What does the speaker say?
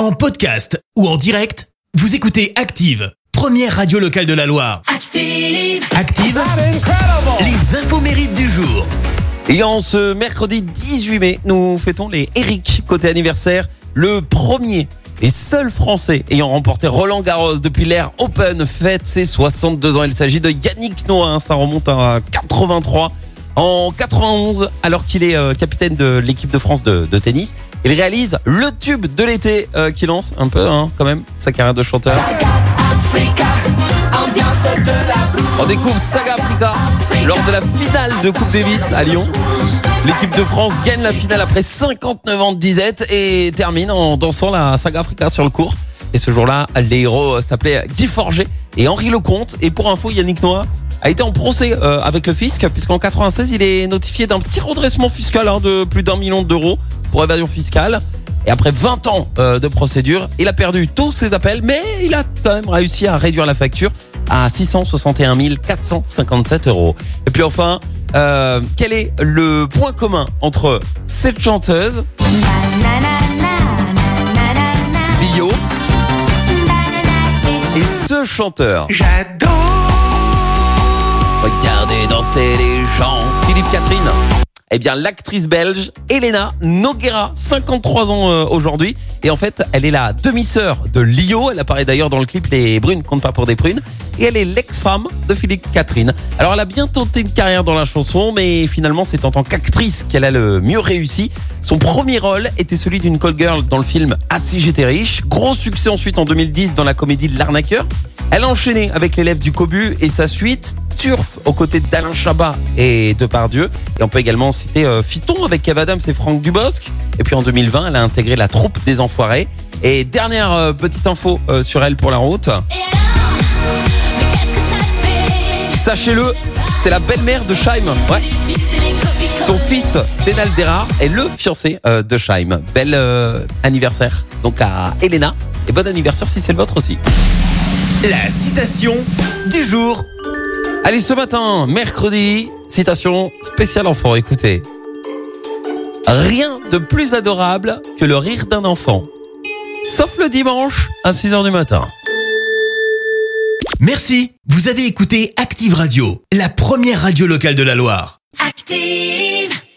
En podcast ou en direct, vous écoutez Active, première radio locale de la Loire. Active. Active, les infos mérites du jour. Et en ce mercredi 18 mai, nous fêtons les Eric côté anniversaire, le premier et seul français ayant remporté Roland Garros depuis l'ère Open fête ses 62 ans. Il s'agit de Yannick Noah, hein. ça remonte à 83. En 91, alors qu'il est euh, capitaine de l'équipe de France de, tennis, il réalise le tube de l'été euh, qui lance un peu hein, quand même sa carrière de chanteur. Africa. Ambiance de la. On découvre Saga Africa lors de la finale de Coupe Davis à Lyon. L'équipe de France gagne la finale après 59 ans de disette et termine en dansant la Saga Africa sur le court. Et ce jour-là, les héros s'appelaient Guy Forget et Henri Lecomte. Et pour info, Yannick Noah a été en procès euh, avec le fisc puisqu'en 96, il est notifié d'un petit redressement fiscal hein, de plus d'un million d'euros pour évasion fiscale. Et après 20 ans euh, de procédure, il a perdu tous ses appels, mais il a quand même réussi à réduire la facture à 661 457 euros. Et puis enfin, euh, quel est le point commun entre cette chanteuse, Lio, et ce chanteur? Danser les gens. Philippe Catherine. Eh bien, l'actrice belge Elena Noguera, 53 ans euh, aujourd'hui. Et en fait, elle est la demi-sœur de Lio. Elle apparaît d'ailleurs dans le clip Les Brunes comptent pas pour des prunes. Et elle est l'ex-femme de Philippe Catherine. Alors, elle a bien tenté une carrière dans la chanson, mais finalement, c'est en tant qu'actrice qu'elle a le mieux réussi. Son premier rôle était celui d'une call girl dans le film Ah j'étais riche. Gros succès ensuite en 2010 dans la comédie de l'arnaqueur. Elle a enchaîné avec l'élève du Cobu et sa suite, Turf, aux côtés d'Alain Chabat et de Pardieu. Et on peut également citer euh, Fiston avec Kev Adams et Franck Dubosc. Et puis en 2020, elle a intégré la troupe des Enfoirés. Et dernière euh, petite info euh, sur elle pour la route. Sachez-le, c'est la belle-mère de Scheim. Ouais. Son fils, Denal Derard, est le fiancé de Scheim. Bel anniversaire donc à Elena. Et bon anniversaire si c'est le vôtre aussi. La citation du jour. Allez, ce matin, mercredi, citation spéciale enfant, écoutez. Rien de plus adorable que le rire d'un enfant. Sauf le dimanche à 6h du matin. Merci, vous avez écouté Active Radio, la première radio locale de la Loire. Active.